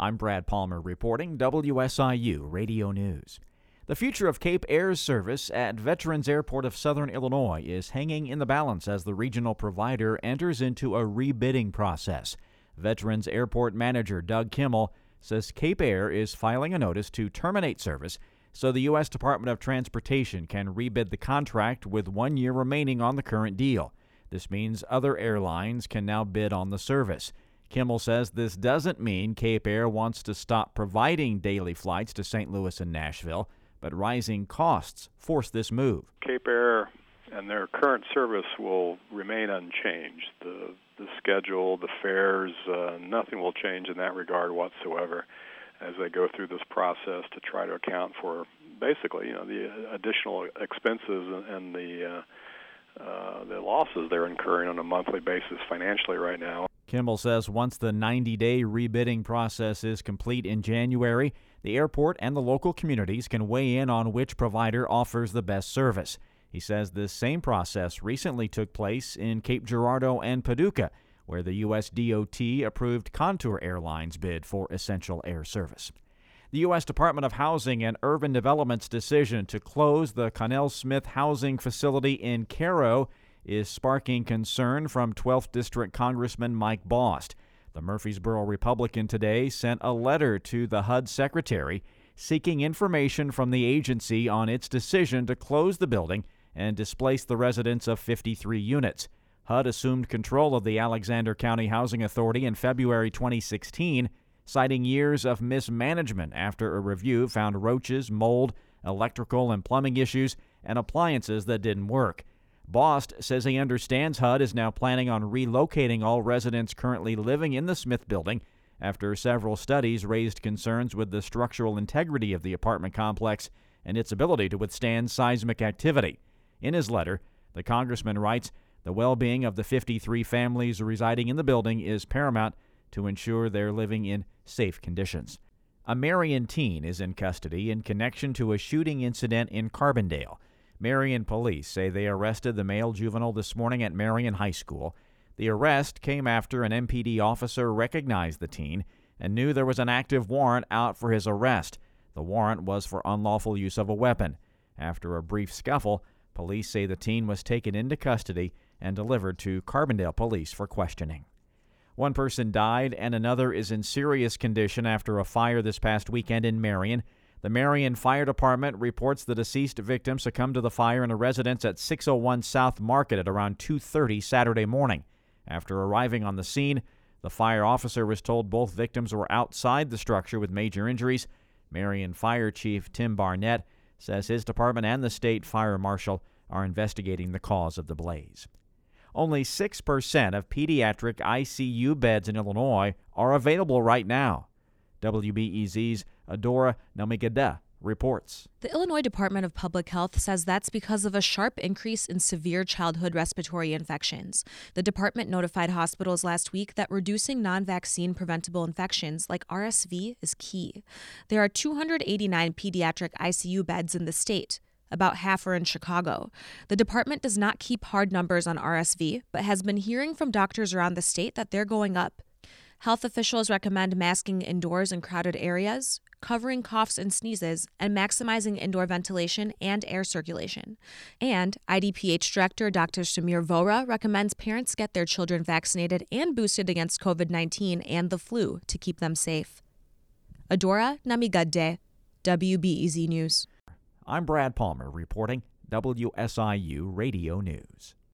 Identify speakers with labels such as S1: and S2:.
S1: I'm Brad Palmer reporting WSIU Radio News. The future of Cape Air's service at Veterans Airport of Southern Illinois is hanging in the balance as the regional provider enters into a rebidding process. Veterans Airport manager Doug Kimmel says Cape Air is filing a notice to terminate service so the U.S. Department of Transportation can rebid the contract with one year remaining on the current deal. This means other airlines can now bid on the service. Kimmel says this doesn't mean Cape Air wants to stop providing daily flights to St. Louis and Nashville, but rising costs force this move.
S2: Cape Air and their current service will remain unchanged. The the schedule, the fares, uh, nothing will change in that regard whatsoever as they go through this process to try to account for basically, you know, the additional expenses and the uh, uh, the losses they're incurring on a monthly basis financially right now.
S1: Kimmel says once the 90 day rebidding process is complete in January, the airport and the local communities can weigh in on which provider offers the best service. He says this same process recently took place in Cape Girardeau and Paducah, where the U.S. DOT approved Contour Airlines bid for essential air service. The U.S. Department of Housing and Urban Development's decision to close the Connell Smith housing facility in Cairo is sparking concern from 12th District Congressman Mike Bost. The Murphysboro Republican today sent a letter to the HUD secretary seeking information from the agency on its decision to close the building and displace the residents of 53 units. HUD assumed control of the Alexander County Housing Authority in February 2016, citing years of mismanagement after a review found roaches, mold, electrical and plumbing issues, and appliances that didn't work. Bost says he understands HUD is now planning on relocating all residents currently living in the Smith building after several studies raised concerns with the structural integrity of the apartment complex and its ability to withstand seismic activity. In his letter, the congressman writes The well being of the 53 families residing in the building is paramount to ensure they're living in safe conditions. A Marion teen is in custody in connection to a shooting incident in Carbondale. Marion police say they arrested the male juvenile this morning at Marion High School. The arrest came after an MPD officer recognized the teen and knew there was an active warrant out for his arrest. The warrant was for unlawful use of a weapon. After a brief scuffle, police say the teen was taken into custody and delivered to Carbondale police for questioning. One person died and another is in serious condition after a fire this past weekend in Marion. The Marion Fire Department reports the deceased victim succumbed to the fire in a residence at 601 South Market at around 2:30 Saturday morning. After arriving on the scene, the fire officer was told both victims were outside the structure with major injuries. Marion Fire Chief Tim Barnett says his department and the state fire marshal are investigating the cause of the blaze. Only 6% of pediatric ICU beds in Illinois are available right now. WBEZ's Adora Namigadde reports.
S3: The Illinois Department of Public Health says that's because of a sharp increase in severe childhood respiratory infections. The department notified hospitals last week that reducing non vaccine preventable infections like RSV is key. There are 289 pediatric ICU beds in the state. About half are in Chicago. The department does not keep hard numbers on RSV, but has been hearing from doctors around the state that they're going up. Health officials recommend masking indoors in crowded areas, covering coughs and sneezes, and maximizing indoor ventilation and air circulation. And IDPH Director Dr. Sameer Vohra recommends parents get their children vaccinated and boosted against COVID 19 and the flu to keep them safe. Adora Namigadde, WBEZ News.
S1: I'm Brad Palmer reporting WSIU Radio News.